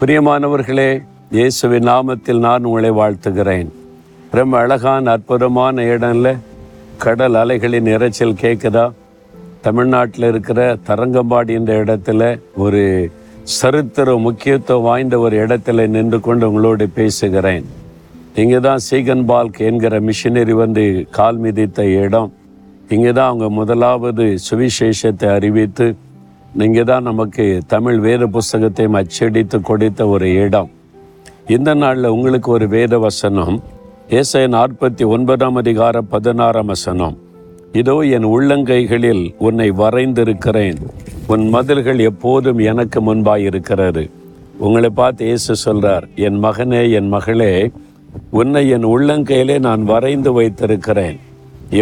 பிரியமானவர்களே இயேசுவின் நாமத்தில் நான் உங்களை வாழ்த்துகிறேன். ரொம்ப அழகான அற்புதமான இடம்ல கடல் அலைகளின் இரைச்சல் கேட்குதா தமிழ்நாட்டில் இருக்கிற தரங்கம்பாடி என்ற இடத்துல ஒரு சரித்திர முக்கியத்துவம் வாய்ந்த ஒரு இடத்துல நின்று கொண்டு உங்களோடு பேசுகிறேன். இங்கே தான் சீகன் பால்க் என்கிற மிஷினரி வந்து கால் மிதித்த இடம். இங்கே தான் அவங்க முதலாவது சுவிசேஷத்தை அறிவித்து நீங்கள் தான் நமக்கு தமிழ் வேத புஸ்தகத்தையும் அச்சடித்து கொடுத்த ஒரு இடம். இந்த நாளில் உங்களுக்கு ஒரு வேத வசனம் ஏசை நாற்பத்தி ஒன்பதாம் அதிகார பதினாறாம் வசனம். இதோ என் உள்ளங்கைகளில் உன்னை வரைந்திருக்கிறேன். உன் மதில்கள் எப்போதும் எனக்கு முன்பாய் இருக்கிறது உங்களை பார்த்து இயேசு சொல்றார் என் மகனே என் மகளே உன்னை என் உள்ளங்கையிலே நான் வரைந்து வைத்திருக்கிறேன்.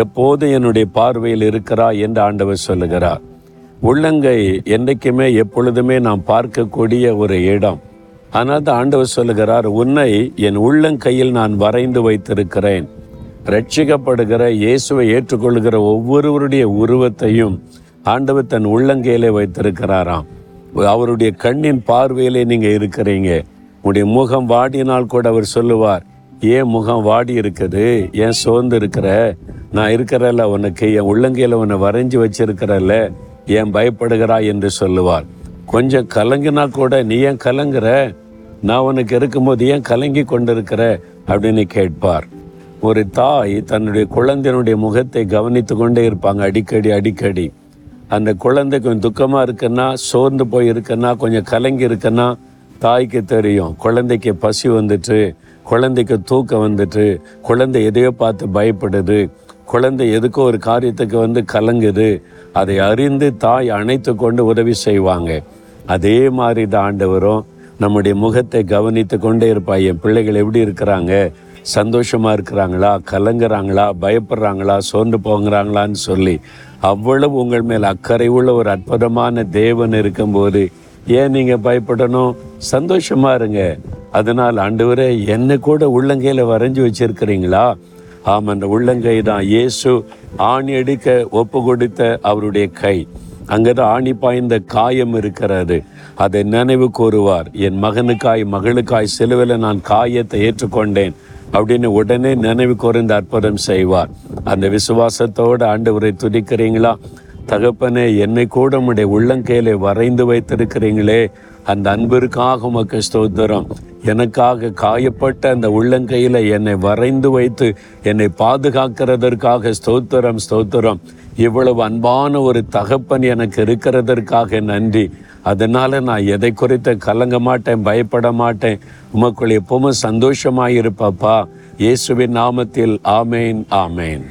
எப்போது என்னுடைய பார்வையில் இருக்கிறா என்று ஆண்டவர் சொல்லுகிறார். உள்ளங்கை என்றைக்குமே எப்பொழுதுமே நாம் பார்க்கக்கூடிய ஒரு இடம். ஆனால் தான் ஆண்டவர் சொல்லுகிறார் உன்னை என் உள்ளங்கையில் நான் வரைந்து வைத்திருக்கிறேன். ரட்சிக்கப்படுகிற இயேசுவை ஏற்றுக்கொள்கிற ஒவ்வொருவருடைய உருவத்தையும் ஆண்டவர் தன் உள்ளங்கையிலே வைத்திருக்கிறாராம். அவருடைய கண்ணின் பார்வையிலே நீங்கள் இருக்கிறீங்க. உடைய முகம் வாடினால் கூட அவர் சொல்லுவார் ஏன் முகம் வாடி இருக்குது? ஏன் சோர்ந்து இருக்கிற? நான் இருக்கிறல்ல உனக்கு என் உள்ளங்கையில் உன்னை வரைஞ்சி வச்சிருக்கிறல்ல ஏன் பயப்படுகிறாய் என்று சொல்லுவார். கொஞ்சம் கலங்கினா கூட நீ ஏன் கலங்குற? நான் உனக்கு இருக்கும்போது ஏன் கலங்கி கொண்டிருக்கிற? அப்படின்னு கேட்பார். ஒரு தாய் தன்னுடைய குழந்தையினுடைய முகத்தை கவனித்து கொண்டே இருப்பாங்க அடிக்கடி அடிக்கடி. அந்த குழந்தை கொஞ்சம் துக்கமாக இருக்குன்னா சோர்ந்து போய் இருக்குன்னா கொஞ்சம் கலங்கி இருக்குன்னா தாய்க்கு தெரியும் குழந்தைக்கு பசி வந்துட்டு குழந்தைக்கு தூக்கம் வந்துட்டு குழந்தை எதையோ பார்த்து பயப்படுது. குழந்தை எதுக்கோ ஒரு காரியத்துக்கு வந்து கலங்குது அதை அறிந்து தாய் அணைத்து கொண்டு உதவி செய்வாங்க. அதே மாதிரி தான் ஆண்டவரும் நம்முடைய முகத்தை கவனித்து கொண்டே இருப்பா என் பிள்ளைகள் எப்படி இருக்கிறாங்க? சந்தோஷமா இருக்கிறாங்களா? கலங்குறாங்களா? பயப்படுறாங்களா? சோர்ந்து போங்கிறாங்களான்னு சொல்லி அவ்வளவு உங்கள் மேல் அக்கறை உள்ள ஒரு அற்புதமான தேவன் இருக்கும்போது ஏன் நீங்க பயப்படணும்? சந்தோஷமா இருங்க. அதனால் ஆண்டவரே என்னை கூட உள்ளங்கையில வரைஞ்சி வச்சிருக்கிறீங்களா? ஆம் அந்த உள்ளங்கை தான் இயேசு ஆணி அடிக்க ஒப்பு கொடுத்த அவருடைய கை. அங்கதான் ஆணி பாய்ந்த காயம் இருக்கிறது. அதை நினைவு கூறுவார். என் மகனுக்காய் மகளுக்காய் செலுவில் நான் காயத்தை ஏற்றுக்கொண்டேன் அப்படின்னு உடனே நினைவு கூர்ந்து அற்புதம் செய்வார். அந்த விசுவாசத்தோடு ஆண்டவரை துதிக்கிறீங்களா? தகப்பனே என்னை கூட உடைய உள்ளங்கையிலே வரைந்து வைத்திருக்கிறீங்களே. அந்த அன்பிற்காக உமக்கு ஸ்தோத்திரம். எனக்காக காயப்பட்ட அந்த உள்ளங்கையில் என்னை வரைந்து வைத்து என்னை பாதுகாக்கிறதற்காக ஸ்தோத்திரம் ஸ்தோத்திரம். இவ்வளவு அன்பான ஒரு தகப்பன் எனக்கு இருக்கிறதற்காக நன்றி. அதனால் நான் எதை குறித்து கலங்க மாட்டேன் பயப்பட மாட்டேன். உமக்குள் எப்பவும் சந்தோஷமாயிருப்பப்பா இயேசுவின் நாமத்தில் ஆமேன் ஆமேன்.